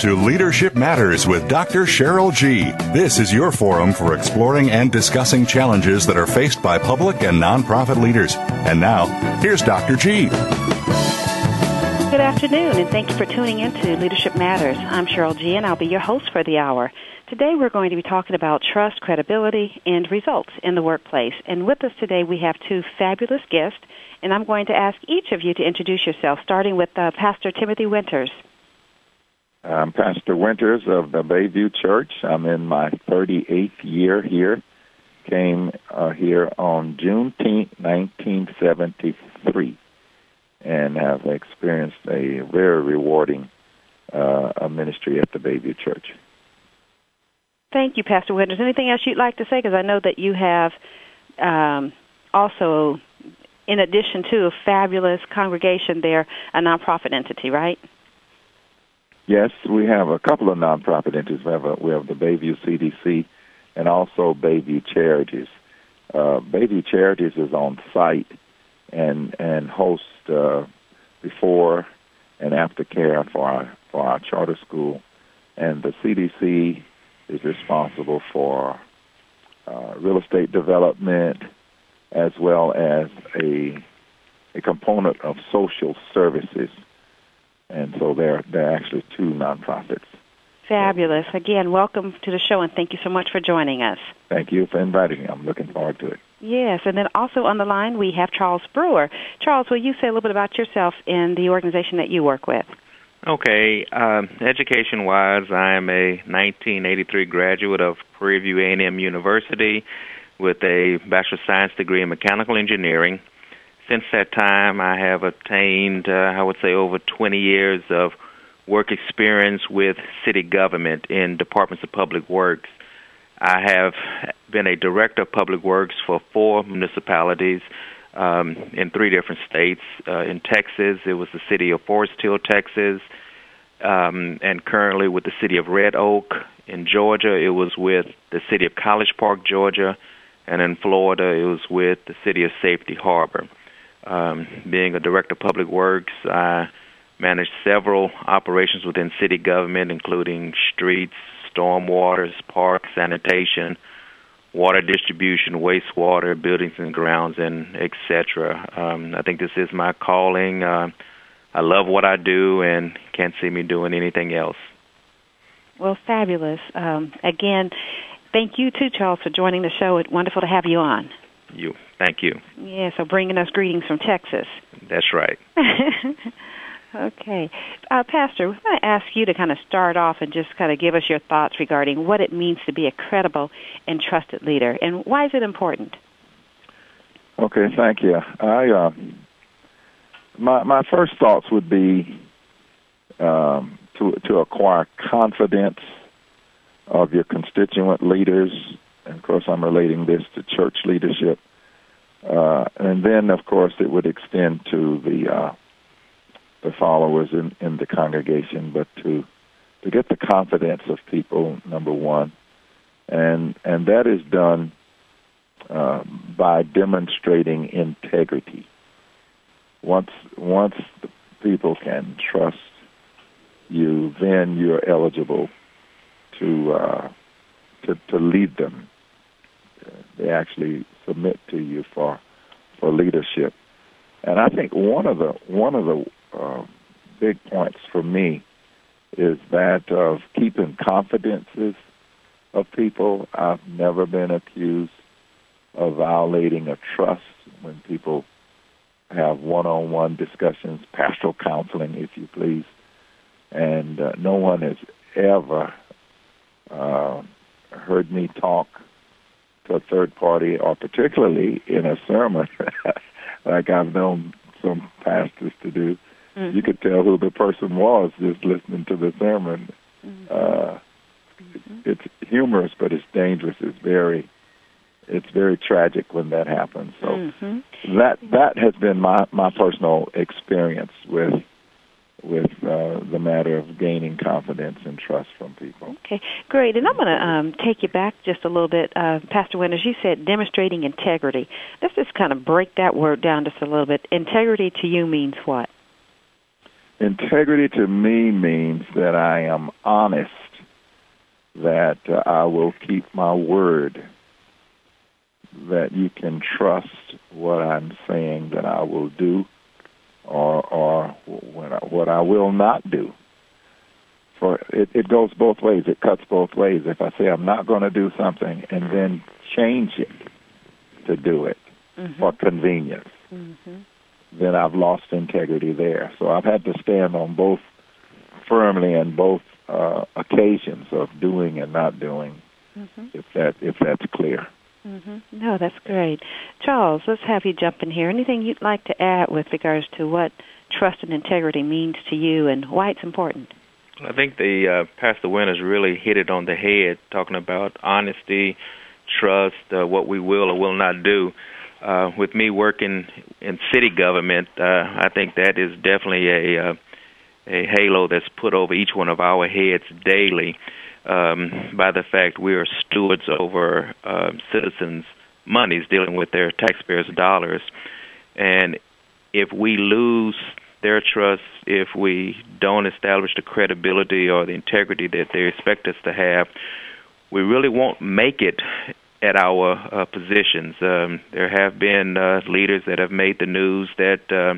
To Leadership Matters with Dr. Cheryl G. This is your forum for exploring and discussing challenges that are faced by public and nonprofit leaders. And now, here's Dr. G. Good afternoon, and thank you for tuning in to Leadership Matters. I'm Cheryl G., and I'll be your host for the hour. Today, we're going to be talking about trust, credibility, and results in the workplace. And with us today, we have two fabulous guests, and I'm going to ask each of you to introduce yourself, starting with uh, Pastor Timothy Winters. I'm Pastor Winters of the Bayview Church. I'm in my 38th year here. Came uh, here on Juneteenth, 1973, and have experienced a very rewarding uh, ministry at the Bayview Church. Thank you, Pastor Winters. Anything else you'd like to say? Because I know that you have um, also, in addition to a fabulous congregation there, a nonprofit entity, right? Yes, we have a couple of nonprofit entities. We have, a, we have the Bayview CDC and also Bayview Charities. Uh, Bayview Charities is on site and and hosts uh, before and after care for our for our charter school, and the CDC is responsible for uh, real estate development as well as a a component of social services and so they're they're actually two nonprofits. Fabulous. Again, welcome to the show, and thank you so much for joining us. Thank you for inviting me. I'm looking forward to it. Yes, and then also on the line we have Charles Brewer. Charles, will you say a little bit about yourself and the organization that you work with? Okay, um, education-wise, I am a 1983 graduate of Prairie View A&M University with a Bachelor of Science degree in Mechanical Engineering since that time, I have attained, uh, I would say, over 20 years of work experience with city government in departments of public works. I have been a director of public works for four municipalities um, in three different states. Uh, in Texas, it was the city of Forest Hill, Texas, um, and currently with the city of Red Oak. In Georgia, it was with the city of College Park, Georgia, and in Florida, it was with the city of Safety Harbor. Um, being a director of public works, I managed several operations within city government, including streets, stormwaters, parks, sanitation, water distribution, wastewater, buildings and grounds, and etc. Um, I think this is my calling. Uh, I love what I do and can't see me doing anything else. Well, fabulous. Um, again, thank you too, Charles, for joining the show. It's wonderful to have you on. You. Thank you. Yeah, so bringing us greetings from Texas. That's right. okay. Uh, Pastor, we want to ask you to kind of start off and just kind of give us your thoughts regarding what it means to be a credible and trusted leader, and why is it important? Okay, thank you. I uh, my my first thoughts would be um, to to acquire confidence of your constituent leaders and of course, I'm relating this to church leadership. Uh, and then, of course, it would extend to the uh, the followers in, in the congregation, but to to get the confidence of people, number one, and and that is done uh, by demonstrating integrity. Once once people can trust you, then you're eligible to uh, to to lead them they actually submit to you for for leadership. And I think one of the one of the uh, big points for me is that of keeping confidences of people. I've never been accused of violating a trust when people have one-on-one discussions, pastoral counseling, if you please, and uh, no one has ever uh, heard me talk to a third party, or particularly in a sermon, like I've known some pastors to do. Mm-hmm. You could tell who the person was just listening to the sermon. Mm-hmm. Uh, mm-hmm. It's humorous, but it's dangerous. It's very, it's very tragic when that happens. So mm-hmm. that that has been my my personal experience with with uh, the matter of gaining confidence and trust from people. Okay, great. And I'm going to um, take you back just a little bit, uh, Pastor Winters. You said demonstrating integrity. Let's just kind of break that word down just a little bit. Integrity to you means what? Integrity to me means that I am honest, that uh, I will keep my word, that you can trust what I'm saying that I will do or or what I, what I will not do. For it, it goes both ways. It cuts both ways. If I say I'm not going to do something and then change it to do it mm-hmm. for convenience, mm-hmm. then I've lost integrity there. So I've had to stand on both firmly in both uh, occasions of doing and not doing. Mm-hmm. If that if that's clear. Mm-hmm. No, that's great. Charles, let's have you jump in here. Anything you'd like to add with regards to what trust and integrity means to you and why it's important? I think the uh, Pastor has really hit it on the head, talking about honesty, trust, uh, what we will or will not do. Uh, with me working in city government, uh, I think that is definitely a uh, a halo that's put over each one of our heads daily um, by the fact we are stewards over uh, citizens' monies, dealing with their taxpayers' dollars. And if we lose their trust, if we don't establish the credibility or the integrity that they expect us to have, we really won't make it at our uh, positions. Um, there have been uh, leaders that have made the news that uh,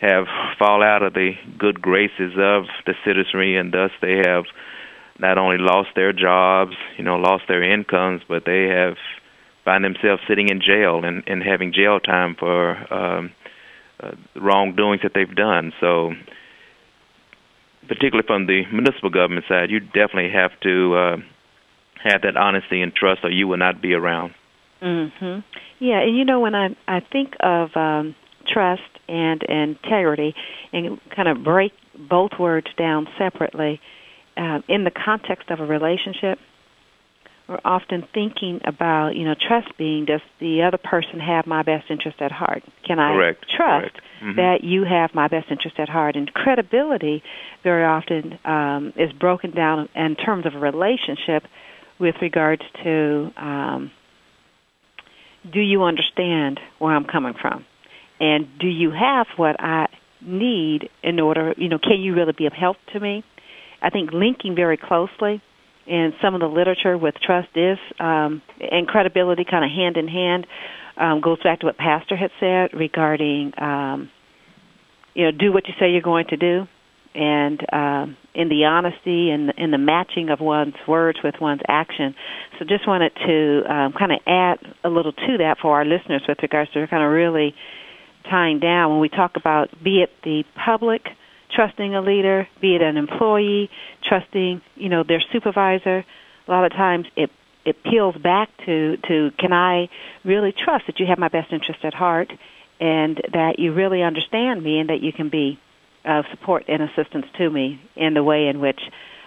have fall out of the good graces of the citizenry, and thus they have not only lost their jobs, you know, lost their incomes, but they have find themselves sitting in jail and, and having jail time for um, uh, wrongdoings that they've done. So, particularly from the municipal government side, you definitely have to uh, have that honesty and trust, or you will not be around. Mhm. Yeah, and you know when I I think of um, trust and integrity, and kind of break both words down separately uh, in the context of a relationship, we're often thinking about, you know, trust being does the other person have my best interest at heart? Can I Correct. trust Correct. Mm-hmm. that you have my best interest at heart? And credibility very often um, is broken down in terms of a relationship with regards to um, do you understand where I'm coming from? And do you have what I need in order, you know, can you really be of help to me? I think linking very closely in some of the literature with trust is um, and credibility kind of hand in hand um, goes back to what Pastor had said regarding um, you know do what you say you're going to do and um, in the honesty and in the matching of one's words with one's action. So just wanted to um, kind of add a little to that for our listeners with regards to kind of really tying down when we talk about be it the public trusting a leader, be it an employee, trusting, you know, their supervisor. A lot of times it it peels back to to can I really trust that you have my best interest at heart and that you really understand me and that you can be of support and assistance to me in the way in which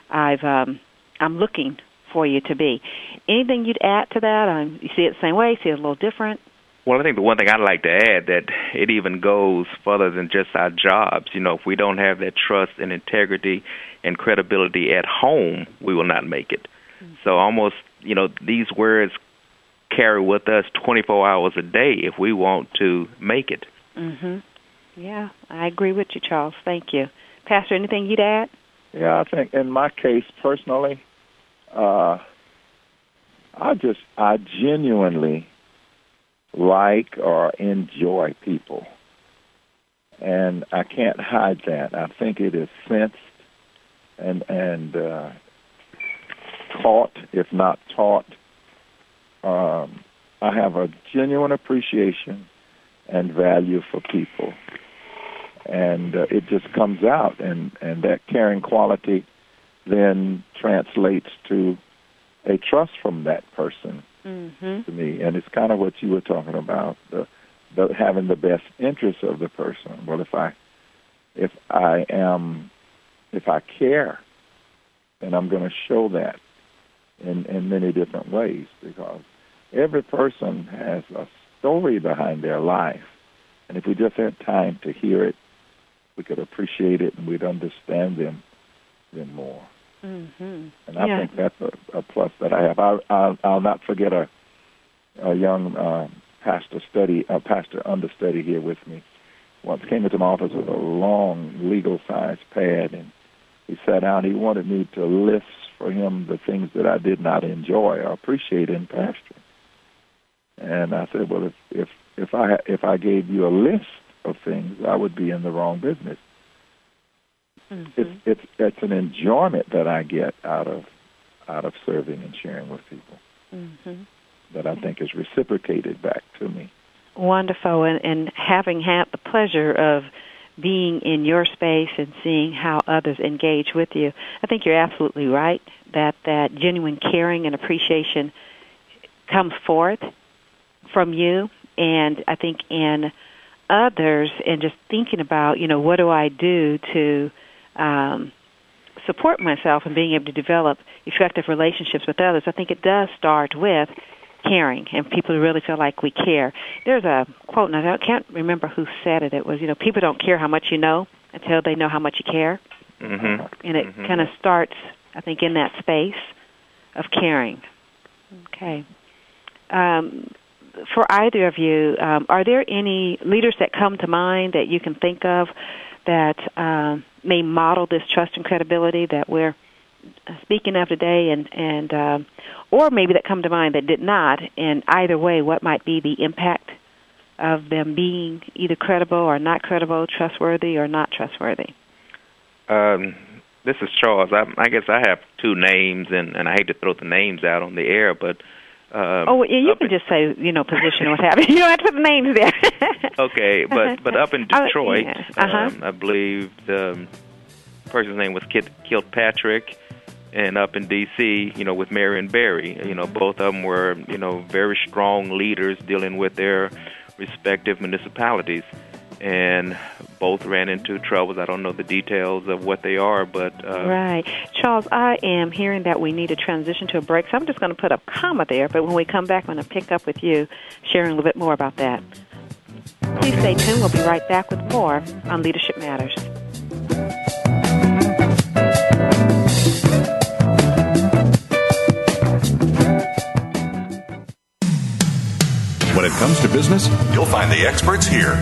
I've um, I'm looking for you to be. Anything you'd add to that? Um, you see it the same way? See it a little different? Well, I think the one thing I'd like to add that it even goes further than just our jobs. You know, if we don't have that trust and integrity and credibility at home, we will not make it. Mm-hmm. So almost, you know, these words carry with us 24 hours a day if we want to make it. Mhm. Yeah, I agree with you, Charles. Thank you. Pastor, anything you'd add? Yeah, I think in my case personally, uh I just I genuinely like or enjoy people. And I can't hide that. I think it is sensed and and uh, taught, if not taught. Um, I have a genuine appreciation and value for people. And uh, it just comes out, and, and that caring quality then translates to a trust from that person mm-hmm. to me. And it's kind of what you were talking about, the, the having the best interest of the person. Well, if I if I am if I care, then I'm going to show that in in many different ways because every person has a story behind their life, and if we just had time to hear it, we could appreciate it and we'd understand them them more. Mm-hmm. And I yeah. think that's a, a plus that I have. I, I'll, I'll not forget a a young uh, pastor study, a pastor understudy here with me. Once came into my office with a long legal size pad, and he sat down. He wanted me to list for him the things that I did not enjoy or appreciate in pastoring. And I said, well, if if if I if I gave you a list of things, I would be in the wrong business. Mm-hmm. It's it's it's an enjoyment that I get out of out of serving and sharing with people Mm-hmm. that I think is reciprocated back to me. Wonderful, and, and having had the pleasure of being in your space and seeing how others engage with you, I think you're absolutely right that that genuine caring and appreciation comes forth from you, and I think in others, and just thinking about, you know, what do I do to um, support myself and being able to develop effective relationships with others. I think it does start with caring and people really feel like we care. There's a quote, and I can't remember who said it. It was, you know, people don't care how much you know until they know how much you care. Mm-hmm. And it Mhm. kind of starts, I think, in that space of caring. Okay. Um, for either of you, um, are there any leaders that come to mind that you can think of that um, may model this trust and credibility that we're speaking of today, and and um, or maybe that come to mind that did not? And either way, what might be the impact of them being either credible or not credible, trustworthy or not trustworthy? Um, this is Charles. I, I guess I have two names, and, and I hate to throw the names out on the air, but um, Oh, yeah, you can in- just say, you know, position or what have you. You don't have to put the names there. okay, but but up in Oh, Detroit, yeah. Uh-huh. um, I believe the person's name was Kit Kilpatrick, and up in D.C., you know, with Marion Barry, you know, both of them were you know very strong leaders dealing with their respective municipalities, and both ran into troubles. I don't know the details of what they are, but uh, Right. Charles, I am hearing that we need to transition to a break, so I'm just going to put a comma there, but when we come back, I'm going to pick up with you, sharing a little bit more about that. Please stay tuned. We'll be right back with more on Leadership Matters. When it comes to business, you'll find the experts here.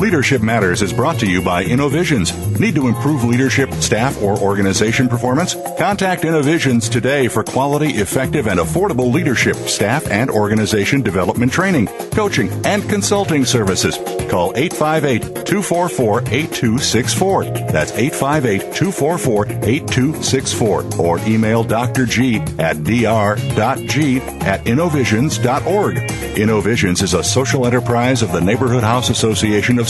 Leadership Matters is brought to you by InnoVisions. Need to improve leadership, staff, or organization performance? Contact InnoVisions today for quality, effective, and affordable leadership, staff, and organization development training, coaching, and consulting services. Call 858-244-8264. That's 858-244-8264. Or email Dr. G at dr.g at innovisions.org. InnoVisions is a social enterprise of the Neighborhood House Association of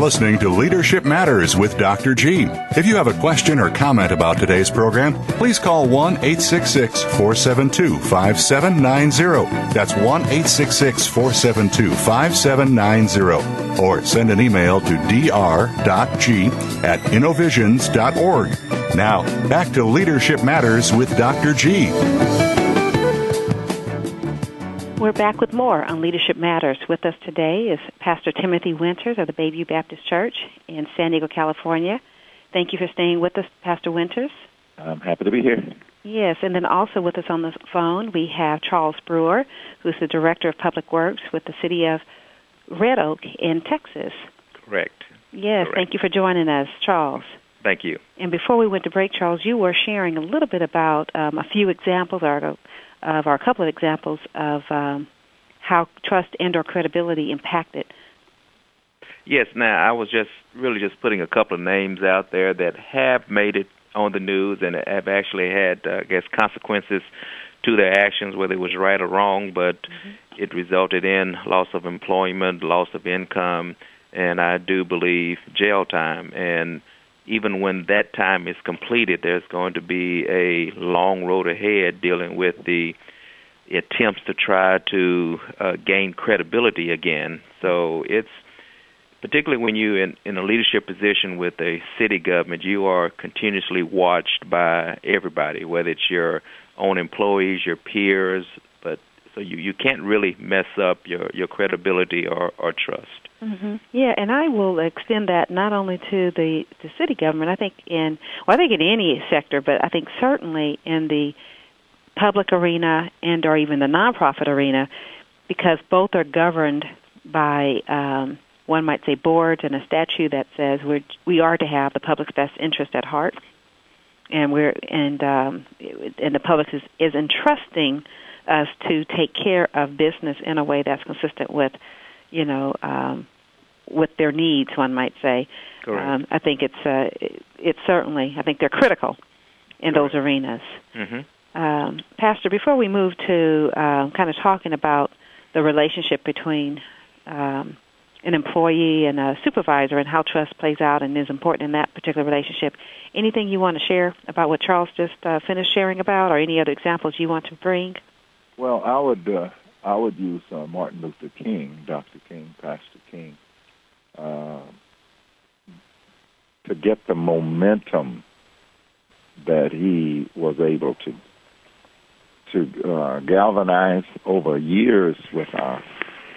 Listening to Leadership Matters with Dr. G. If you have a question or comment about today's program, please call 1 866 472 5790. That's 1 866 472 5790. Or send an email to dr.g at innovisions.org. Now, back to Leadership Matters with Dr. G. We're back with more on Leadership Matters. With us today is Pastor Timothy Winters of the Bayview Baptist Church in San Diego, California. Thank you for staying with us, Pastor Winters. I'm happy to be here. Yes, and then also with us on the phone we have Charles Brewer, who's the Director of Public Works with the City of Red Oak in Texas. Correct. Yes, Correct. thank you for joining us, Charles. Thank you. And before we went to break, Charles, you were sharing a little bit about um, a few examples, or of our couple of examples of um, how trust and or credibility impacted. Yes. Now, I was just really just putting a couple of names out there that have made it on the news and have actually had, uh, I guess, consequences to their actions, whether it was right or wrong, but mm-hmm. it resulted in loss of employment, loss of income, and I do believe jail time. And even when that time is completed, there's going to be a long road ahead dealing with the attempts to try to uh, gain credibility again. So it's particularly when you're in, in a leadership position with a city government, you are continuously watched by everybody, whether it's your own employees, your peers, so you, you can't really mess up your, your credibility or, or trust. Mm-hmm. Yeah, and I will extend that not only to the the city government. I think in well, I think in any sector, but I think certainly in the public arena and or even the nonprofit arena, because both are governed by um, one might say boards and a statute that says we we are to have the public's best interest at heart, and we're and um, and the public is is entrusting us to take care of business in a way that's consistent with you know, um, with their needs, one might say. Um, I think it's uh, it's certainly. I think they're critical in Correct. those arenas. Mm-hmm. Um, Pastor, before we move to um, kind of talking about the relationship between um, an employee and a supervisor and how trust plays out and is important in that particular relationship, anything you want to share about what Charles just uh, finished sharing about, or any other examples you want to bring? Well, I would uh, I would use uh, Martin Luther King, Dr. King, Pastor King, uh, to get the momentum that he was able to to uh, galvanize over years with our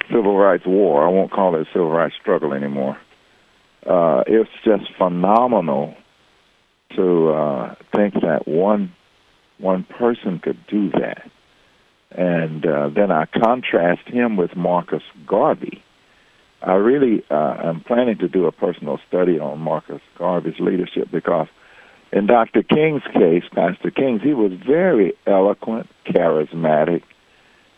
civil rights war. I won't call it a civil rights struggle anymore. Uh, it's just phenomenal to uh, think that one one person could do that and uh, then I contrast him with Marcus Garvey. I really uh, am planning to do a personal study on Marcus Garvey's leadership because, in Dr. King's case, Pastor King's, he was very eloquent, charismatic,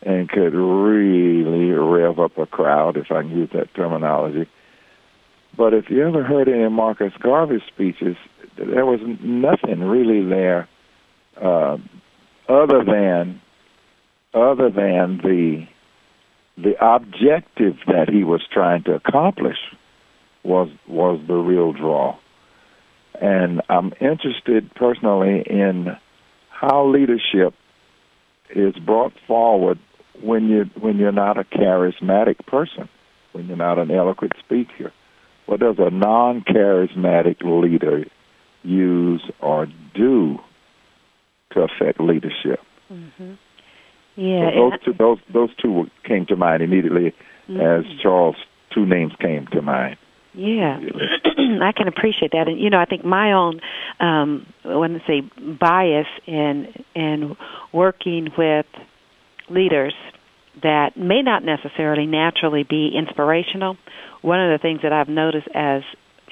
and could really rev up a crowd, if I can use that terminology. But if you ever heard any Marcus Garvey's speeches, there was nothing really there uh, other than other than the the objective that he was trying to accomplish was was the real draw. And I'm interested personally in how leadership is brought forward when you when you're not a charismatic person, when you're not an eloquent speaker. What does a non-charismatic leader use or do to affect leadership? Mm-hmm. Yeah, so those two those those two came to mind immediately mm-hmm. as Charles two names came to mind. Yeah, I can appreciate that, and you know, I think my own, um, I want to say, bias in in working with leaders that may not necessarily naturally be inspirational. One of the things that I've noticed as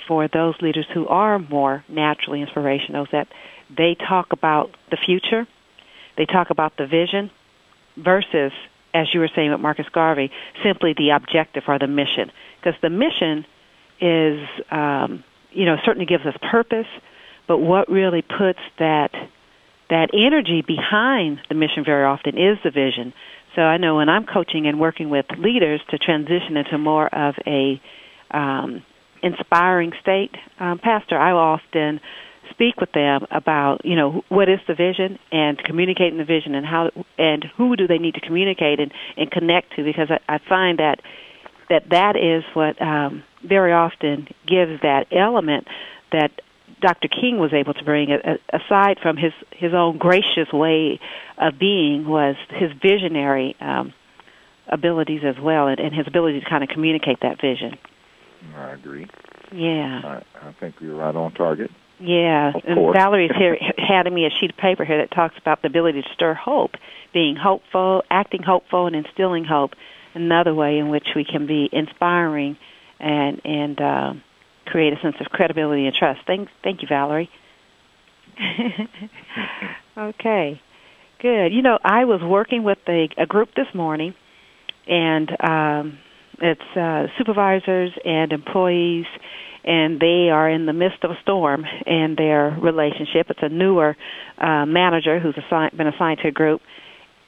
for those leaders who are more naturally inspirational is that they talk about the future, they talk about the vision, versus, as you were saying with Marcus Garvey, simply the objective or the mission. Because the mission is, um, you know, certainly gives us purpose, but what really puts that that energy behind the mission very often is the vision. So I know when I'm coaching and working with leaders to transition into more of a um, inspiring state, um, Pastor, I often speak with them about you know what is the vision and communicating the vision and how and who do they need to communicate and, and connect to because I, I find that that that is what um, very often gives that element that Dr. King was able to bring, aside from his his own gracious way of being, was his visionary um, abilities as well, and, and his ability to kind of communicate that vision. I agree. Yeah. I, I think you're right on target. Yeah, and. Valerie's here handing me a sheet of paper here that talks about the ability to stir hope, being hopeful, acting hopeful, and instilling hope. Another way in which we can be inspiring and and uh, create a sense of credibility and trust. Thank thank you, Valerie. okay, good. You know, I was working with a, a group this morning, and um, it's uh, supervisors and employees and they are in the midst of a storm in their relationship. It's a newer uh, manager who's assigned, been assigned to a group.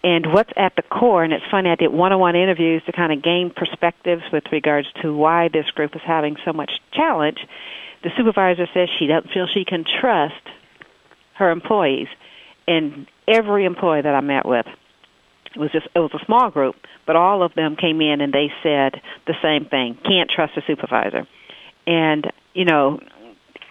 And what's at the core, and it's funny, I did one-on-one interviews to kind of gain perspectives with regards to why this group is having so much challenge. The supervisor says she doesn't feel she can trust her employees. And every employee that I met with, it was just it was a small group, but all of them came in and they said the same thing: can't trust a supervisor. And you know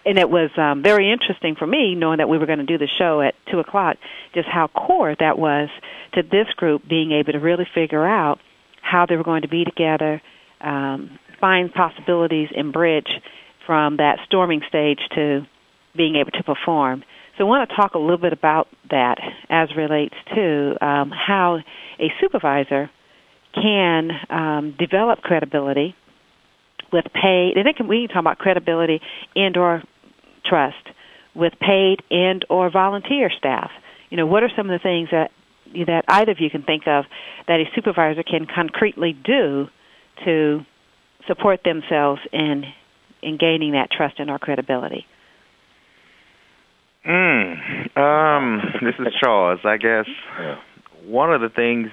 and it was um, very interesting for me knowing that we were going to do the show at two o'clock just how core that was to this group being able to really figure out how they were going to be together um, find possibilities and bridge from that storming stage to being able to perform so i want to talk a little bit about that as relates to um, how a supervisor can um, develop credibility with paid, and can, we can talk about credibility and or trust with paid and or volunteer staff. You know, what are some of the things that that either of you can think of that a supervisor can concretely do to support themselves in in gaining that trust and or credibility? Mm, um, this is Charles. I guess one of the things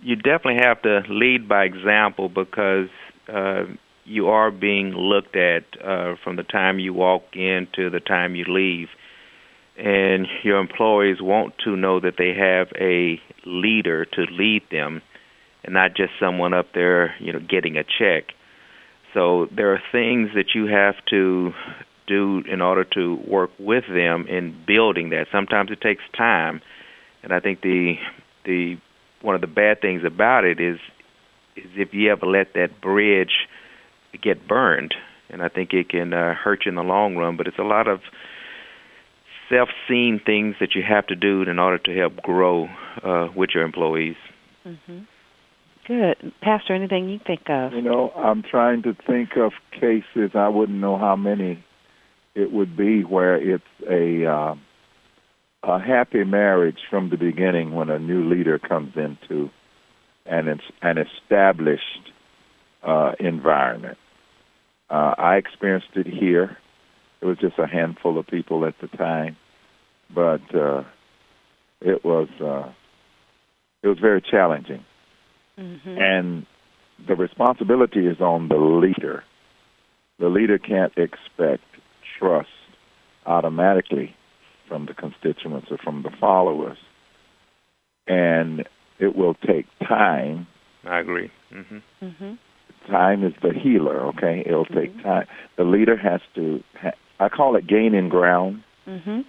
you definitely have to lead by example because uh, you are being looked at uh, from the time you walk in to the time you leave. And your employees want to know that they have a leader to lead them and not just someone up there, you know, getting a check. So there are things that you have to do in order to work with them in building that. Sometimes it takes time. And I think the the one of the bad things about it is is if you ever let that bridge get burned, and I think it can uh, hurt you in the long run. But it's a lot of self-seen things that you have to do in order to help grow uh, with your employees. Mm-hmm. Good, Pastor. Anything you think of? You know, I'm trying to think of cases. I wouldn't know how many it would be where it's a uh, a happy marriage from the beginning when a new leader comes into an an established uh, environment. Uh, I experienced it here. It was just a handful of people at the time, but uh, it was uh, it was very challenging, Mm-hmm. and the responsibility is on the leader. The leader can't expect trust automatically from the constituents or from the followers, and it will take time I agree. hmm Mm-hmm. time is the healer okay it'll take time the leader has to ha- i call it gaining ground Mm-hmm.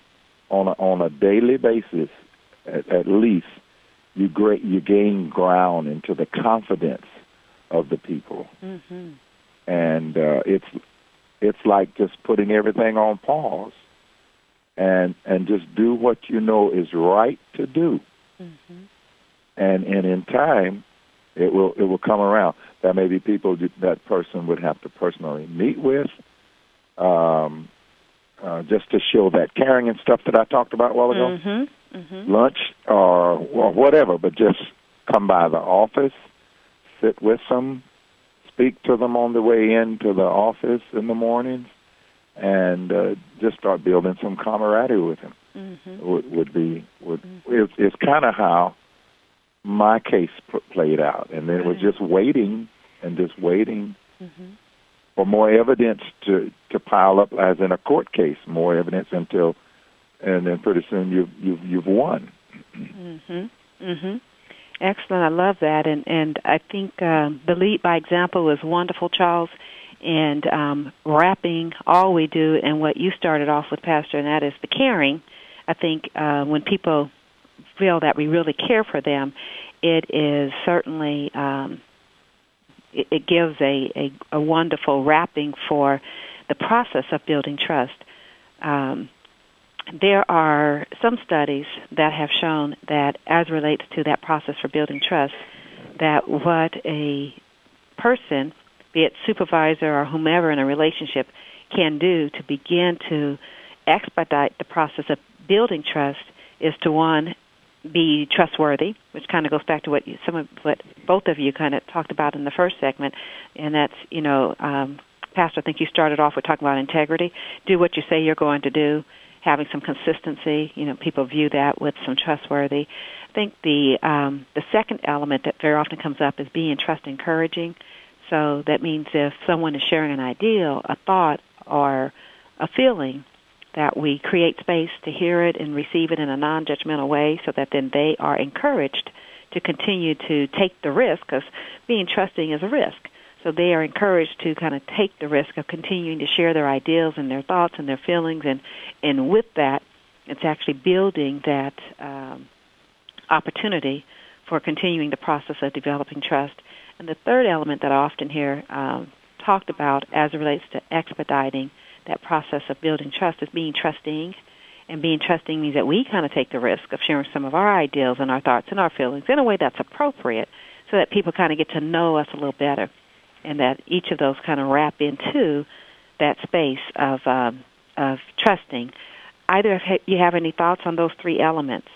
on a on a daily basis at, at least you great you gain ground into the confidence of the people Mm-hmm. and uh, it's it's like just putting everything on pause and and just do what you know is right to do Mm-hmm. and and in time it will it will come around there may be people that that person would have to personally meet with um uh, just to show that caring and stuff that I talked about a while ago Mm-hmm. Mm-hmm. lunch or, or whatever, but just come by the office, sit with them, speak to them on the way into the office in the mornings, and uh, just start building some camaraderie with them. Mm-hmm. Would, would be would it's, it's kind of how my case p- played out, and then it was just waiting and just waiting Mm-hmm. for more evidence to to pile up, as in a court case, more evidence until, and then pretty soon you've you've you've won. Mhm. Mhm. Excellent. I love that, and and I think um, the lead by example is wonderful, Charles. And um, wrapping all we do and what you started off with, Pastor, and that is the caring. I think uh, when people feel that we really care for them, it is certainly um, it, it gives a, a, a wonderful wrapping for the process of building trust. Um, there are some studies that have shown that as relates to that process for building trust, that what a person, be it supervisor or whomever in a relationship, can do to begin to expedite the process of building trust is to one be trustworthy, which kind of goes back to what you, some of what both of you kind of talked about in the first segment, and that's you know, um, Pastor. I think you started off with talking about integrity. Do what you say you're going to do. Having some consistency, you know, people view that with some trustworthy. I think the um, the second element that very often comes up is being trust encouraging. So that means if someone is sharing an ideal, a thought, or a feeling, that we create space to hear it and receive it in a non judgmental way so that then they are encouraged to continue to take the risk because being trusting is a risk. So they are encouraged to kind of take the risk of continuing to share their ideals and their thoughts and their feelings, and and with that, it's actually building that um, opportunity for continuing the process of developing trust. And the third element that I often hear um, talked about as it relates to expediting that process of building trust is being trusting. And being trusting means that we kind of take the risk of sharing some of our ideals and our thoughts and our feelings in a way that's appropriate so that people kind of get to know us a little better and that each of those kind of wrap into that space of, um, of trusting. Either of you have any thoughts on those three elements?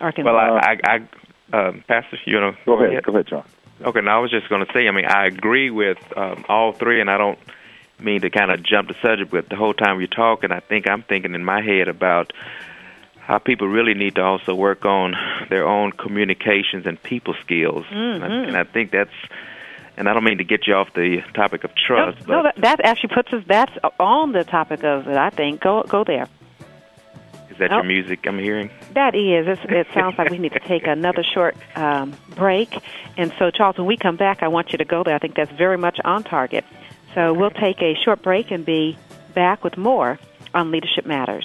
Or can well, I, I, I um, Pastor, you know, go ahead, go ahead, John. Okay, now I was just going to say, I mean, I agree with um, all three, and I don't mean to kind of jump the subject, but the whole time you're talking, I think I'm thinking in my head about people really need to also work on their own communications and people skills. Mm-hmm. And, I, and I think that's and I don't mean to get you off the topic of trust. No, no that, that actually puts us that's on the topic of it. I think go go there. Is that your music I'm hearing? That is. It's, it sounds like we need to take another short um, break. And so, Charles, when we come back, I want you to go there. I think that's very much on target. So we'll take a short break and be back with more on Leadership Matters.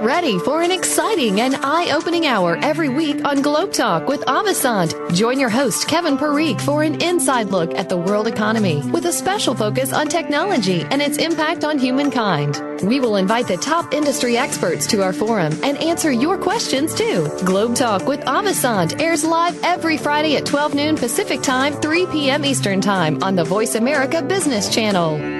Ready for an exciting and eye-opening hour every week on Globe Talk with Avasant. Join your host, Kevin Parikh, for an inside look at the world economy with a special focus on technology and its impact on humankind. We will invite the top industry experts to our forum and answer your questions too. Globe Talk with Avasant airs live every Friday at 12 noon Pacific Time, 3 p.m. Eastern Time on the Voice America Business Channel.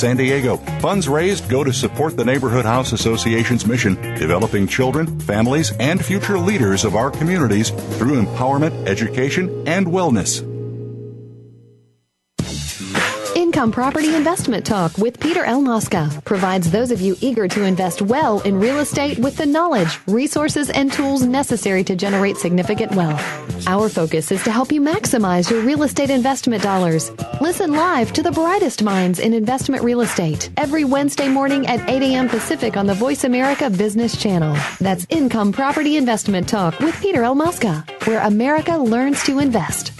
San Diego. Funds raised go to support the Neighborhood House Association's mission, developing children, families, and future leaders of our communities through empowerment, education, and wellness. Income Property Investment Talk with Peter L. Mosca provides those of you eager to invest well in real estate with the knowledge, resources, and tools necessary to generate significant wealth. Our focus is to help you maximize your real estate investment dollars. Listen live to the brightest minds in investment real estate every Wednesday morning at 8 a.m. Pacific on the Voice America Business Channel. That's Income Property Investment Talk with Peter L. Mosca, where America learns to invest.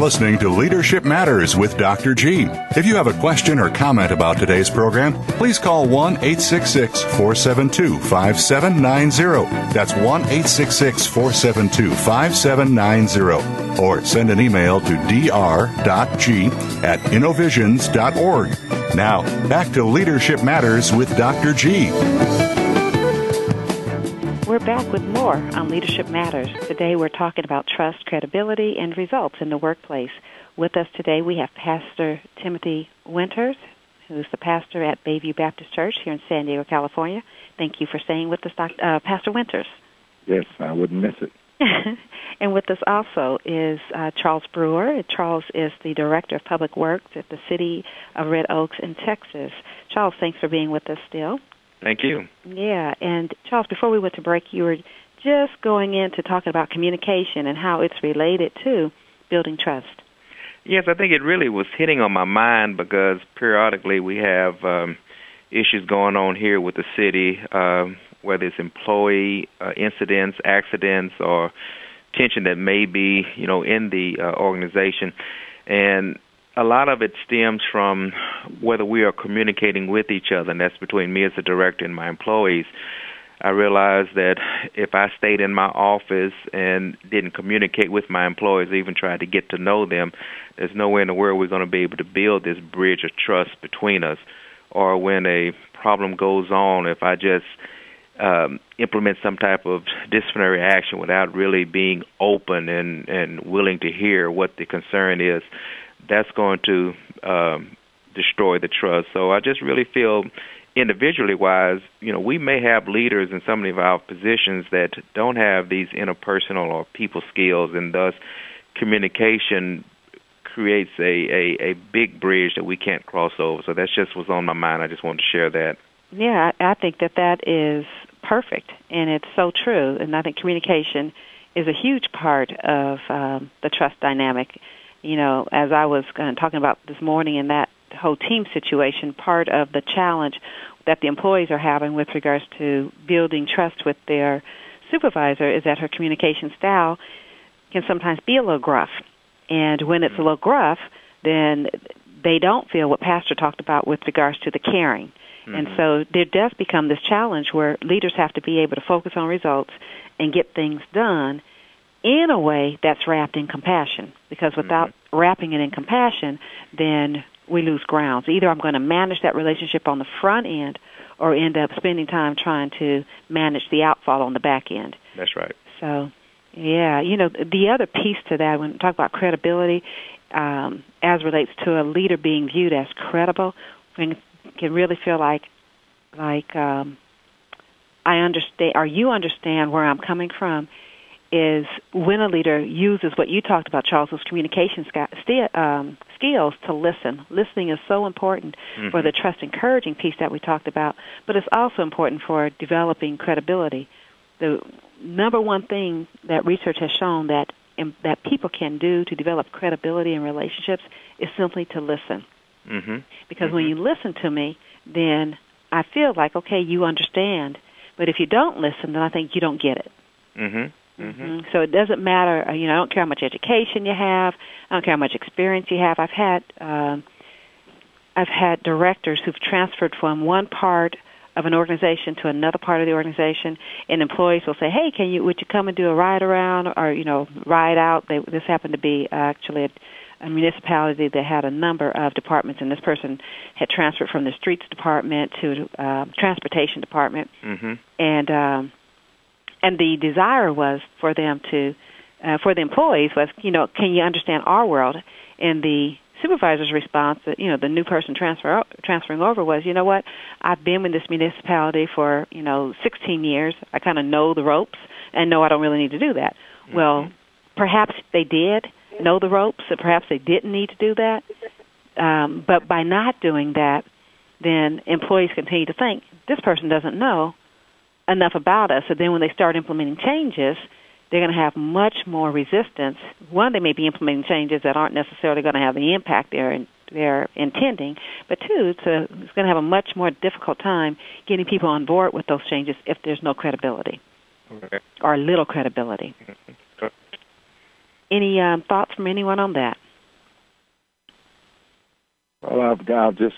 Listening to Leadership Matters with Dr. G. If you have a question or comment about today's program, please call 1 866 472 5790. That's 1 866 472 5790. Or send an email to dr.g at innovisions.org. Now, back to Leadership Matters with Dr. G. We're back with more on Leadership Matters. Today we're talking about trust, credibility, and results in the workplace. With us today we have Pastor Timothy Winters, who's the pastor at Bayview Baptist Church here in San Diego, California. Thank you for staying with us, Dr. Uh, Pastor Winters. Yes, I wouldn't miss it. and with us also is uh, Charles Brewer. Charles is the Director of Public Works at the City of Red Oaks in Texas. Charles, thanks for being with us still. Thank you. Yeah, and Charles, before we went to break, you were just going into talking about communication and how it's related to building trust. Yes, I think it really was hitting on my mind because periodically we have um, issues going on here with the city, uh, whether it's employee uh, incidents, accidents, or tension that may be, you know, in the uh, organization, and a lot of it stems from whether we are communicating with each other, and that's between me as a director and my employees. I realized that if I stayed in my office and didn't communicate with my employees, even tried to get to know them, there's no way in the world we're going to be able to build this bridge of trust between us. Or when a problem goes on, if I just um, implement some type of disciplinary action without really being open and, and willing to hear what the concern is, that's going to um, destroy the trust. So I just really feel individually wise, you know, we may have leaders in some of our positions that don't have these interpersonal or people skills, and thus communication creates a, a, a big bridge that we can't cross over. So that's just what's on my mind. I just wanted to share that. Yeah, I think that that is perfect, and it's so true. And I think communication is a huge part of um, the trust dynamic you know, as I was uh, talking about this morning in that whole team situation, part of the challenge that the employees are having with regards to building trust with their supervisor is that her communication style can sometimes be a little gruff. And when it's a little gruff, then they don't feel what Pastor talked about with regards to the caring. Mm-hmm. And so there does become this challenge where leaders have to be able to focus on results and get things done in a way that's wrapped in compassion. Because without mm-hmm. wrapping it in compassion, then we lose ground. So either I'm going to manage that relationship on the front end or end up spending time trying to manage the outfall on the back end. That's right. So, yeah, you know, the other piece to that, when we talk about credibility, um, as relates to a leader being viewed as credible, we can really feel like, like um, I understand, or you understand where I'm coming from is when a leader uses what you talked about, Charles, those communication um, skills to listen. Listening is so important mm-hmm. for the trust encouraging piece that we talked about, but it's also important for developing credibility. The number one thing that research has shown that that people can do to develop credibility in relationships is simply to listen. Mm-hmm. Because mm-hmm. when you listen to me, then I feel like okay, you understand. But if you don't listen, then I think you don't get it. Mm-hmm. Mm-hmm. So it doesn't matter. Uh, you know, I don't care how much education you have. I don't care how much experience you have. I've had um, I've had directors who've transferred from one part of an organization to another part of the organization, and employees will say, "Hey, can you would you come and do a ride around or you know ride out?" They, this happened to be uh, actually a, a municipality that had a number of departments, and this person had transferred from the streets department to uh, transportation department, mm-hmm. and um, and the desire was for them to uh, for the employees was you know can you understand our world? And the supervisor's response that you know the new person transfer transferring over was you know what? I've been with this municipality for you know 16 years. I kind of know the ropes and know I don't really need to do that. Mm-hmm. well perhaps they did know the ropes and perhaps they didn't need to do that. Um, but by not doing that then employees continue to think this person doesn't know enough about us. So then when they start implementing changes, they're going to have much more resistance. One, they may be implementing changes that aren't necessarily going to have the impact they're in, they're intending. But two, it's, a, it's going to have a much more difficult time getting people on board with those changes if there's no credibility okay. or little credibility. Any um, thoughts from anyone on that? Well, I've, I've just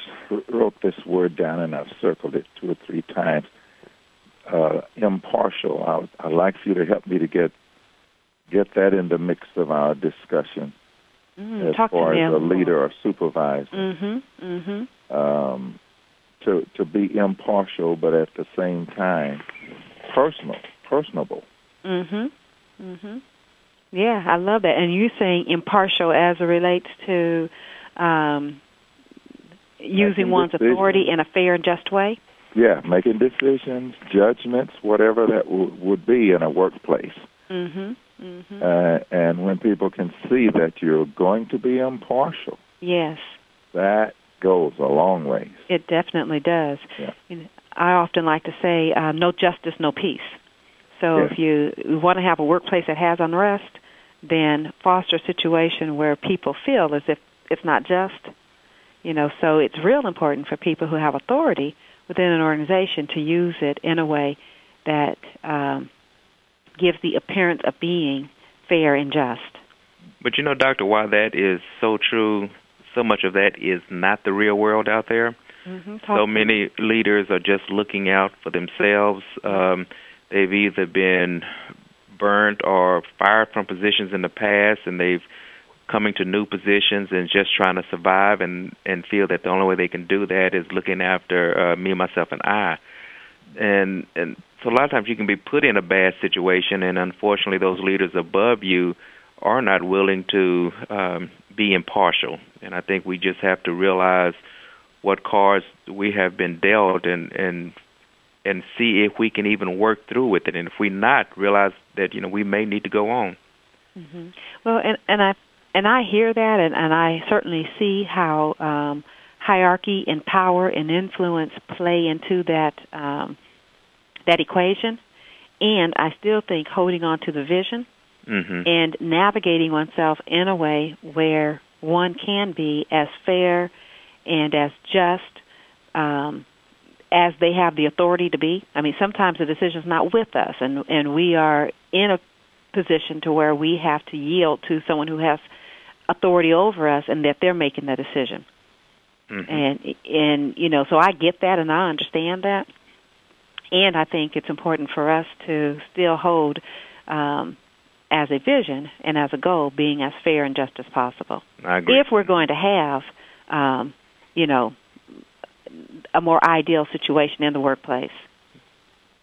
wrote this word down and I've circled it two or three times. Uh, impartial. I, I'd like for you to help me to get get that in the mix of our discussion Mm, as far as a leader or supervisor. Mm-hmm. Mm-hmm. Um, to to be impartial, but at the same time personal, personable. Mhm. Mhm. Yeah, I love that. And you saying impartial as it relates to um, using one's authority in a fair and just way. Yeah, making decisions, judgments, whatever that w- would be in a workplace. Mhm. Mhm. Uh, and when people can see that you're going to be impartial, yes, that goes a long ways. it definitely does. Yeah. You know, I often like to say, um, "No justice, no peace." So Yes. if you, you want to have a workplace that has unrest, then foster a situation where people feel as if it's not just. You know, so it's real important for people who have authority within an organization to use it in a way that um, gives the appearance of being fair and just. But you know, Doctor, why that is so true, so much of that is not the real world out there. Mm-hmm. So many leaders are just looking out for themselves. Um, they've either been burnt or fired from positions in the past, and they've coming to new positions and just trying to survive and and feel that the only way they can do that is looking after uh, me, myself, and I. And and so a lot of times you can be put in a bad situation, and unfortunately, those leaders above you are not willing to um, be impartial. And I think we just have to realize what cards we have been dealt, and and and see if we can even work through with it. And if we not, realize that you know we may need to go on. hmm Well, and and I and I hear that, and and I certainly see how um, hierarchy and power and influence play into that um, that equation. And I still think holding on to the vision Mm-hmm. and navigating oneself in a way where one can be as fair and as just um, as they have the authority to be. I mean, sometimes the decision's not with us, and and we are in a position to where we have to yield to someone who has authority over us, and that they're making the decision. Mm-hmm. And and you know, so I get that, and I understand that, and I think it's important for us to still hold. Um, as a vision and as a goal, being as fair and just as possible. I agree. If we're going to have, um, you know, a more ideal situation in the workplace.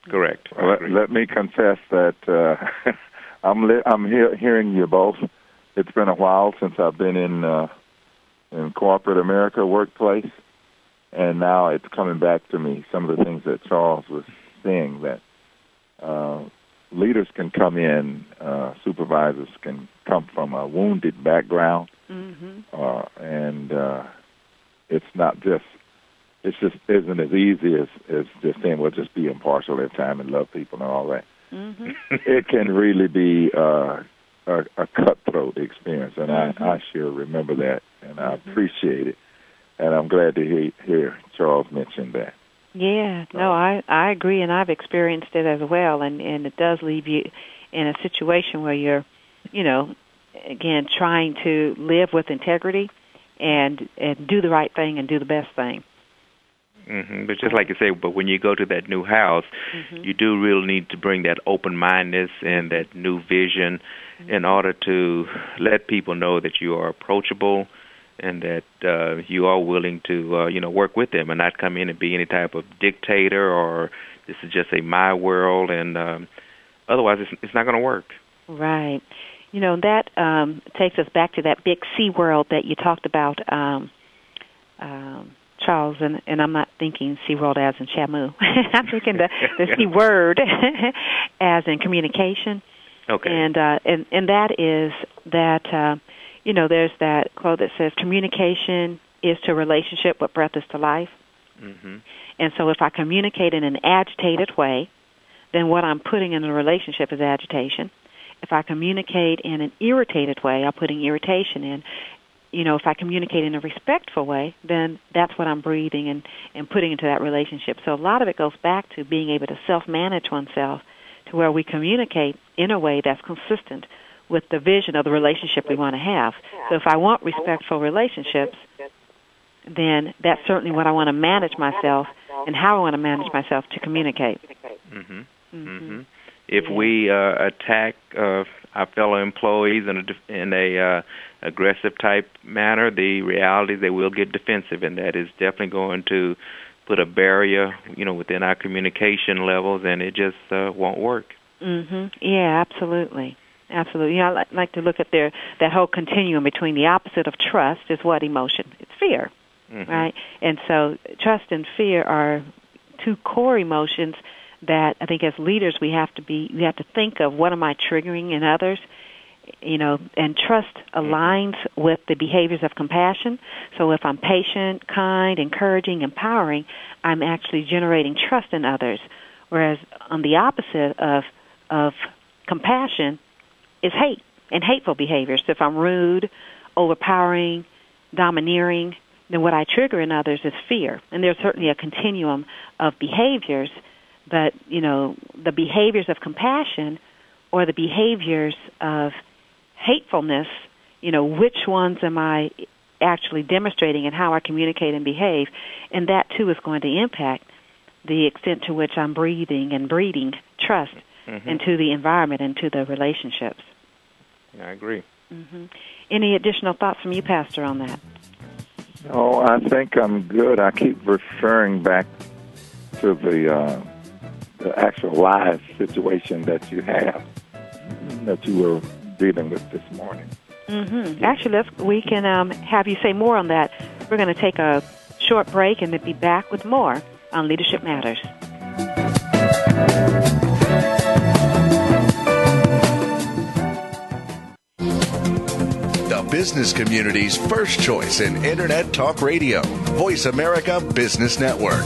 Correct. I Let, agree. let me confess that uh, I'm li- I'm hear- hearing you both. It's been a while since I've been in uh, in corporate America workplace, and now it's coming back to me. Some of the things that Charles was saying that uh, leaders can come in, uh, supervisors can come from a wounded background, Mm-hmm. uh, and uh, it's not just it's just isn't as easy as as just saying well just be impartial at time and love people and all that. Mm-hmm. It can really be uh, a, a cutthroat experience, and. I, mm-hmm. I sure remember that, and I mm-hmm. appreciate it, and I'm glad to hear, hear Charles mention that. Yeah, no, I I agree, and I've experienced it as well, and and it does leave you in a situation where you're, you know, again trying to live with integrity and and do the right thing and do the best thing. Hmm But just like you say, but when you go to that new house, Mm-hmm. you do really need to bring that open mindedness and that new vision in order to let people know that you are approachable and that uh, you are willing to uh, you know work with them and not come in and be any type of dictator or this is just a my world and um, otherwise it's, it's not going to work. Right. You know, that um, takes us back to that big sea world that you talked about, um, um, Charles, and, and I'm not thinking sea world as in Shamu. I'm thinking the, the sea word as in communication. Okay. And, uh, and, and that is that, uh, you know, there's that quote that says, communication is to relationship what breath is to life. Mm-hmm. And so if I communicate in an agitated way, then what I'm putting in the relationship is agitation. If I communicate in an irritated way, I'm putting irritation in. You know, if I communicate in a respectful way, then that's what I'm breathing and, and putting into that relationship. So a lot of it goes back to being able to self-manage oneself to where we communicate in a way that's consistent with the vision of the relationship we want to have. So if I want respectful relationships, then that's certainly what I want to manage myself and how I want to manage myself to communicate. Mhm. Mhm. If we uh, attack uh, our fellow employees in a in a uh, aggressive type manner, the reality they will get defensive, and that is definitely going to put a barrier, you know, within our communication levels, and it just uh, won't work. Mhm. Yeah, absolutely. Absolutely. You know, I like, like to look at their that whole continuum between the opposite of trust is what emotion? It's fear, Mhm. right? And so trust and fear are two core emotions that I think as leaders we have to be we have to think of what am I triggering in others you know and trust mm-hmm. aligns with the behaviors of compassion. So if I'm patient, kind, encouraging, empowering I'm actually generating trust in others. Whereas on the opposite of of compassion is hate and hateful behaviors. So if I'm rude, overpowering, domineering then what I trigger in others is fear. And there's certainly a continuum of behaviors but you know the behaviors of compassion or the behaviors of hatefulness you know which ones am i actually demonstrating and how i communicate and behave and that too is going to impact the extent to which i'm breathing and breeding trust Mhm. into the environment and to the relationships Yeah, I agree. hmm any additional thoughts from you pastor on that Oh, I think I'm good. I keep referring back to the, uh, the actual live situation that you have, that you were dealing with this morning. hmm Actually, we can um, have you say more on that. We're going to take a short break and then be back with more on Leadership Matters. The business community's first choice in Internet Talk Radio. Voice America Business Network.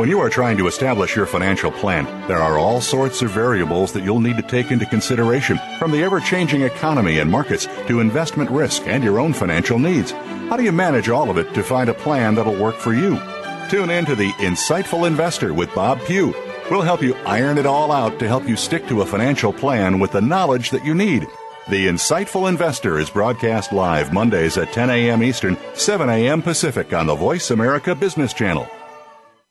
When you are trying to establish your financial plan, there are all sorts of variables that you'll need to take into consideration, from the ever changing economy and markets to investment risk and your own financial needs. How do you manage all of it to find a plan that'll work for you? Tune in to The Insightful Investor with Bob Pugh. We'll help you iron it all out to help you stick to a financial plan with the knowledge that you need. The Insightful Investor is broadcast live Mondays at 10 a.m. Eastern, 7 a.m. Pacific on the Voice America Business Channel.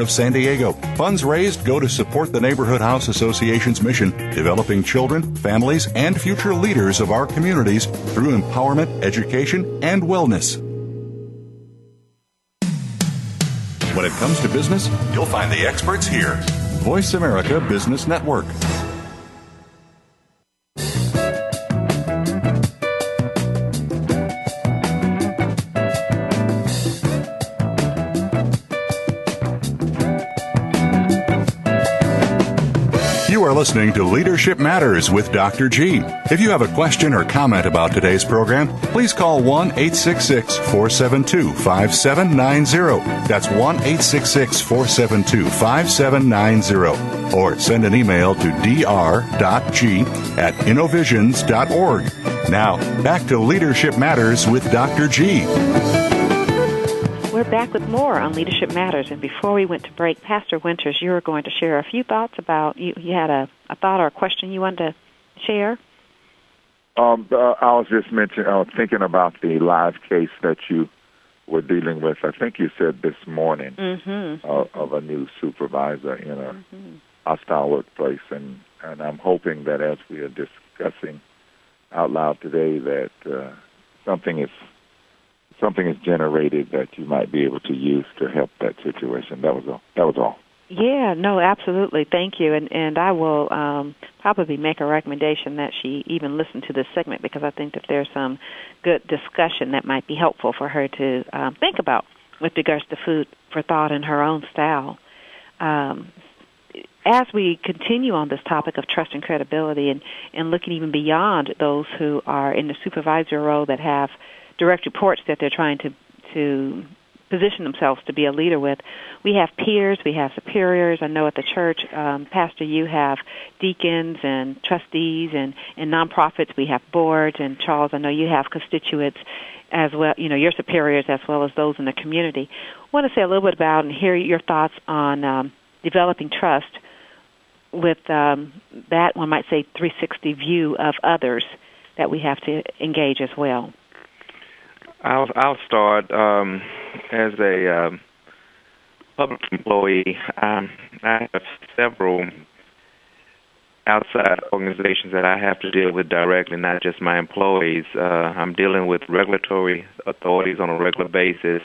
of San Diego. Funds raised go to support the Neighborhood House Association's mission, developing children, families, and future leaders of our communities through empowerment, education, and wellness. When it comes to business, You'll find the experts here. Voice America Business Network. Listening to Leadership Matters with Dr. G. If you have a question or comment about today's program, please call 1 866 472 5790. That's 1 866 472 5790. Or send an email to dr.g at innovisions.org. Now, back to Leadership Matters with Dr. G. We're back with more on Leadership Matters, and before we went to break, Pastor Winters, you were going to share a few thoughts about you. You had a, a thought or a question you wanted to share. Um, uh, I was just mentioning, was thinking about the live case that you were dealing with. I think you said this morning Mm-hmm. uh, of a new supervisor in a hostile workplace, and and I'm hoping that as we are discussing out loud today that uh, something is something is generated that you might be able to use to help that situation. That was all. That was all. Yeah, no, absolutely. Thank you. And and I will um, probably make a recommendation that she even listen to this segment because I think that there's some good discussion that might be helpful for her to um, think about with regards to food for thought in her own style. Um, as we continue on this topic of trust and credibility and, and looking even beyond those who are in the supervisor role that have direct reports that they're trying to to position themselves to be a leader with. We have peers, we have superiors. I know at the church, um, Pastor, you have deacons and trustees, and and nonprofits. We have boards, and Charles, I know you have constituents as well. You know your superiors as well as those in the community. I want to say a little bit about and hear your thoughts on um, developing trust with um, that one might say 360 view of others that we have to engage as well. I'll I'll start um, as a um, public employee. Um, I have several outside organizations that I have to deal with directly, not just my employees. Uh, I'm dealing with regulatory authorities on a regular basis.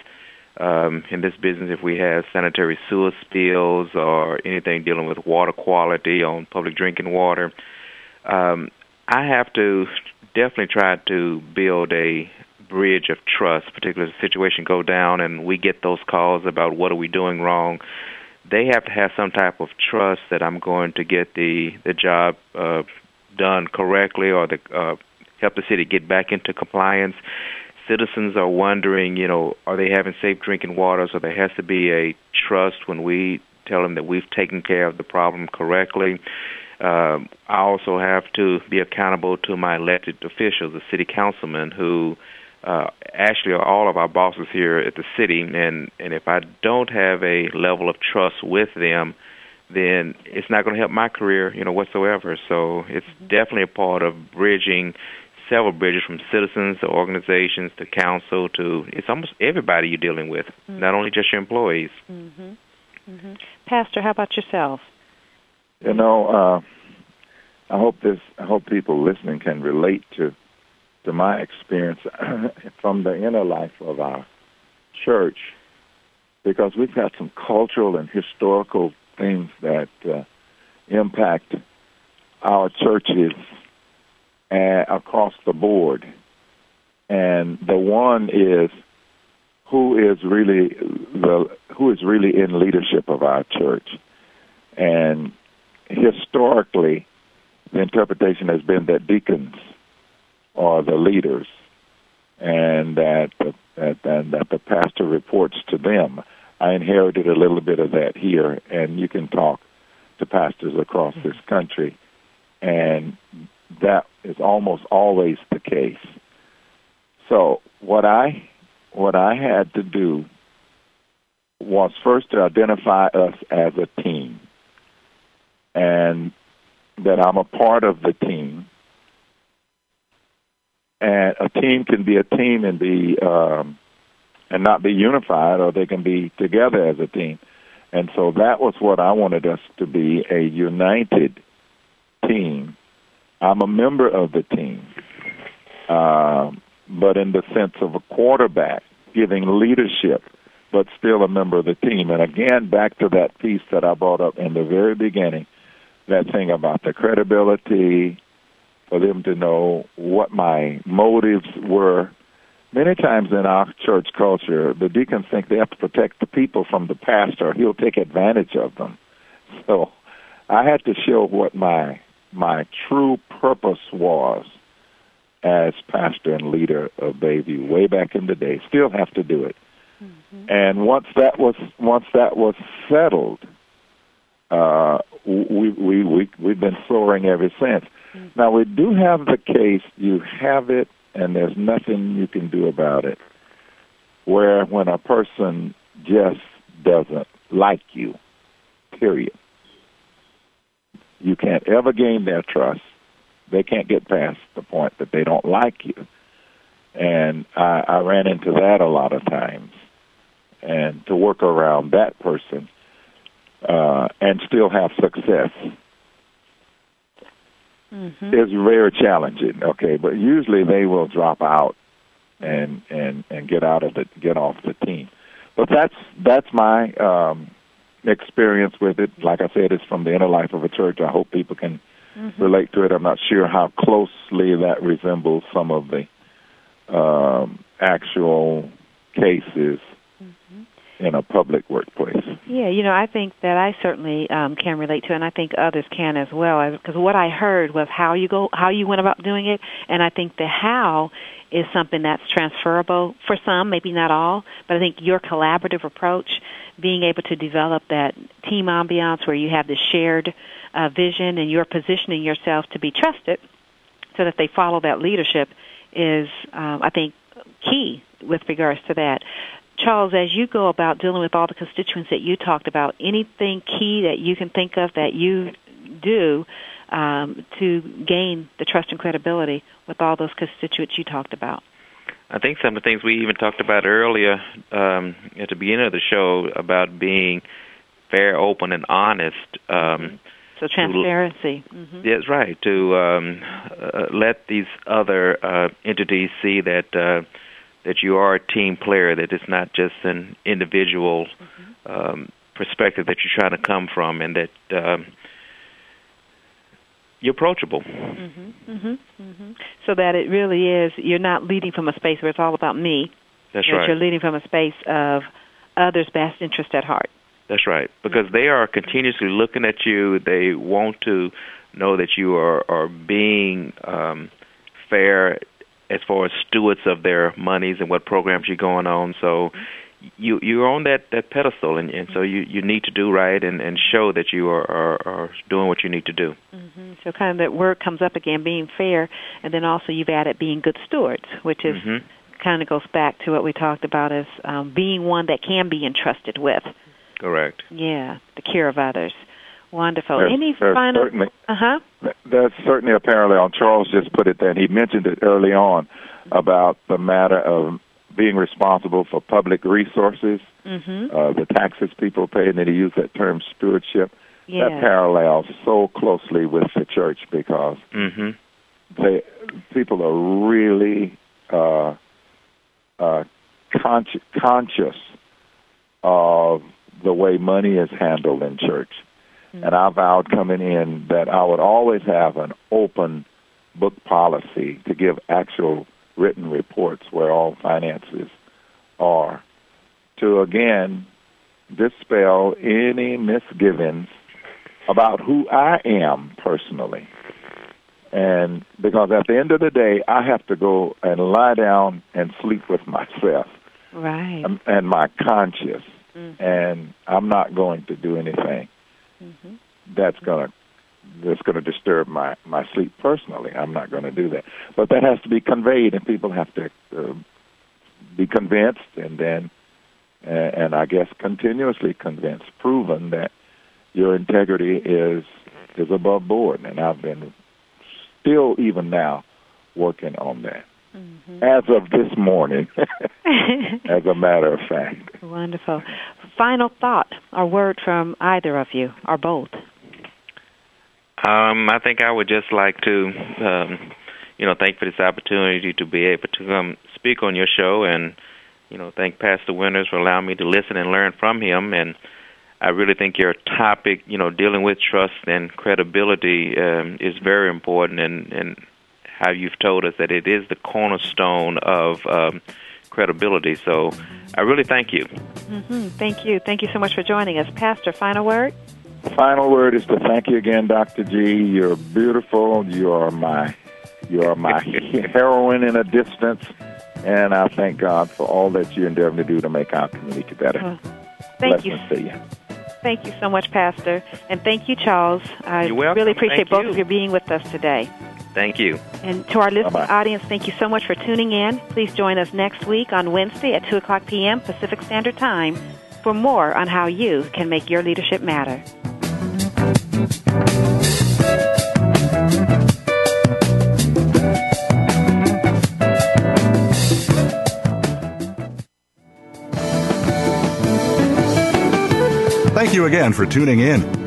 Um, in this business, if we have sanitary sewer spills or anything dealing with water quality on public drinking water, um, I have to definitely try to build a bridge of trust, particularly the situation go down and we get those calls about what are we doing wrong. They have to have some type of trust that I'm going to get the the job uh, done correctly or the uh, help the city get back into compliance. Citizens are wondering, you know, are they having safe drinking water? So there has to be a trust when we tell them that we've taken care of the problem correctly. Um, I also have to be accountable to my elected officials, the city councilmen, who uh, actually are all of our bosses here at the city, and and if I don't have a level of trust with them, then it's not going to help my career, you know, whatsoever. So it's mm-hmm. definitely a part of bridging several bridges from citizens to organizations to council to it's almost everybody you're dealing with, mm-hmm. not only just your employees. Mm-hmm. Mm-hmm. Pastor, how about yourself? You know, uh, I hope this. I hope people listening can relate to to my experience from the inner life of our church, because we've got some cultural and historical things that uh, impact our churches uh, across the board. And the one is who is really the who is really in leadership of our church. And historically, the interpretation has been that deacons are the leaders, and that the, that, and that the pastor reports to them. I inherited a little bit of that here, and you can talk to pastors across mm-hmm. this country, and that is almost always the case. So what I what I had to do was first to identify us as a team, and that I'm a part of the team, and a team can be a team and be um, and not be unified, or they can be together as a team. And so that was what I wanted us to be a united team. I'm a member of the team, uh, but in the sense of a quarterback giving leadership, but still a member of the team. And again, back to that piece that I brought up in the very beginning that thing about the credibility, for them to know what my motives were. Many times in our church culture, the deacons think they have to protect the people from the pastor. He'll take advantage of them. So I had to show what my my true purpose was as pastor and leader of Bayview way back in the day. Still have to do it. Mm-hmm. And once that was once that was settled, uh, we we we we've been soaring ever since. Now we do have the case. You have it, and there's nothing you can do about it. Where when a person just doesn't like you, period. You can't ever gain their trust. They can't get past the point that they don't like you. And I, I ran into that a lot of times. And to work around that person uh, and still have success mm-hmm. is very challenging. Okay, but usually they will drop out and and and get out of the get off the team. But that's that's my um, experience with it. Like I said, it's from the inner life of a church. I hope people can mm-hmm. relate to it. I'm not sure how closely that resembles some of the um, actual cases. In a public workplace. Yeah, you know, I think that I certainly um, can relate to, and I think others can as well. Because what I heard was how you go, how you went about doing it, and I think the how is something that's transferable for some, maybe not all. But I think your collaborative approach, being able to develop that team ambiance where you have the shared uh, vision and you're positioning yourself to be trusted, so that they follow that leadership, is um, I think key with regards to that. Charles, as you go about dealing with all the constituents that you talked about, anything key that you can think of that you do um, to gain the trust and credibility with all those constituents you talked about? I think some of the things we even talked about earlier um, at the beginning of the show about being fair, open, and honest. Um, so transparency. Mm-hmm. That's right. To um, uh, let these other uh, entities see that uh, that you are a team player, that it's not just an individual mm-hmm. um, perspective that you're trying to come from, and that um, you're approachable. Mm-hmm, mm-hmm, mm-hmm. So that it really is, you're not leading from a space where it's all about me. That's right. You're leading from a space of others' best interest at heart. That's right, because they are continuously looking at you. They want to know that you are are being um, fair as far as stewards of their monies and what programs you're going on. So you you're on that that pedestal, and, and so you you need to do right and and show that you are are, are doing what you need to do. Mm-hmm. So kind of that word comes up again, being fair, and then also you've added being good stewards, which is. Mm-hmm. Kind of goes back to what we talked about as um, being one that can be entrusted with. Correct. Yeah, the care of others. Wonderful. There's, Any there's final? Certainly, uh-huh. There's certainly a parallel. Charles just put it there, and he mentioned it early on about the matter of being responsible for public resources, mm-hmm. uh, the taxes people pay, and then he used that term stewardship. Yeah. That parallels so closely with the church because mm-hmm. they people are really uh, uh, con- conscious of the way money is handled in church. Mm-hmm. And I vowed coming in that I would always have an open book policy to give actual written reports where all finances are to again dispel any misgivings about who I am personally. And because at the end of the day, I have to go and lie down and sleep with myself. Right. And, my conscience. Mm-hmm. And I'm not going to do anything mm-hmm. that's going to that's going to disturb my my sleep personally. I'm not going to do that. But that has to be conveyed, and people have to uh, be convinced, and then uh, and I guess continuously convinced, proven that your integrity is is above board. And I've been still even now working on that. Mm-hmm. As of this morning, as a matter of fact. Wonderful. Final thought or word from either of you, or both. Um, I think I would just like to, um, you know, thank for this opportunity to be able to come speak on your show, and you know, thank Pastor Winters for allowing me to listen and learn from him. And I really think your topic, you know, dealing with trust and credibility, um, is very important, and and how you've told us that it is the cornerstone of um, credibility. So, I really thank you. Mm-hmm. Thank you. Thank you so much for joining us, Pastor. Final word final word is to thank you again, Dr. G. You're beautiful. You are my you are my heroine in a distance, and I thank God for all that you're endeavoring to do to make our community better. Well, thank Blessings you. To you. Thank you so much, Pastor, and thank you, Charles. I You're welcome. really appreciate thank both you. of you being with us today. Thank you. And to our listening Bye-bye. audience, thank you so much for tuning in. Please join us next week on Wednesday at 2 o'clock p.m. Pacific Standard Time for more on how you can make your leadership matter. Thank you again for tuning in.